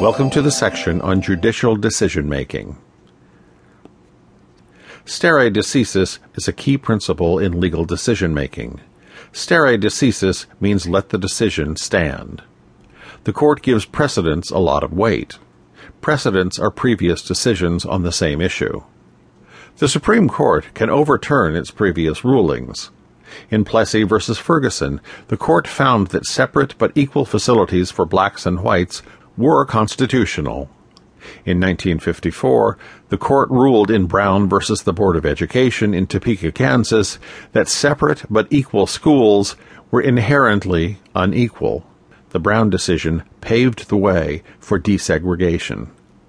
Welcome to the section on judicial decision making. Stare decisis is a key principle in legal decision making. Stare decisis means let the decision stand. The court gives precedents a lot of weight. Precedents are previous decisions on the same issue. The Supreme Court can overturn its previous rulings. In Plessy v. Ferguson, the court found that separate but equal facilities for blacks and whites were constitutional. In 1954, the court ruled in Brown versus the Board of Education in Topeka, Kansas, that separate but equal schools were inherently unequal. The Brown decision paved the way for desegregation.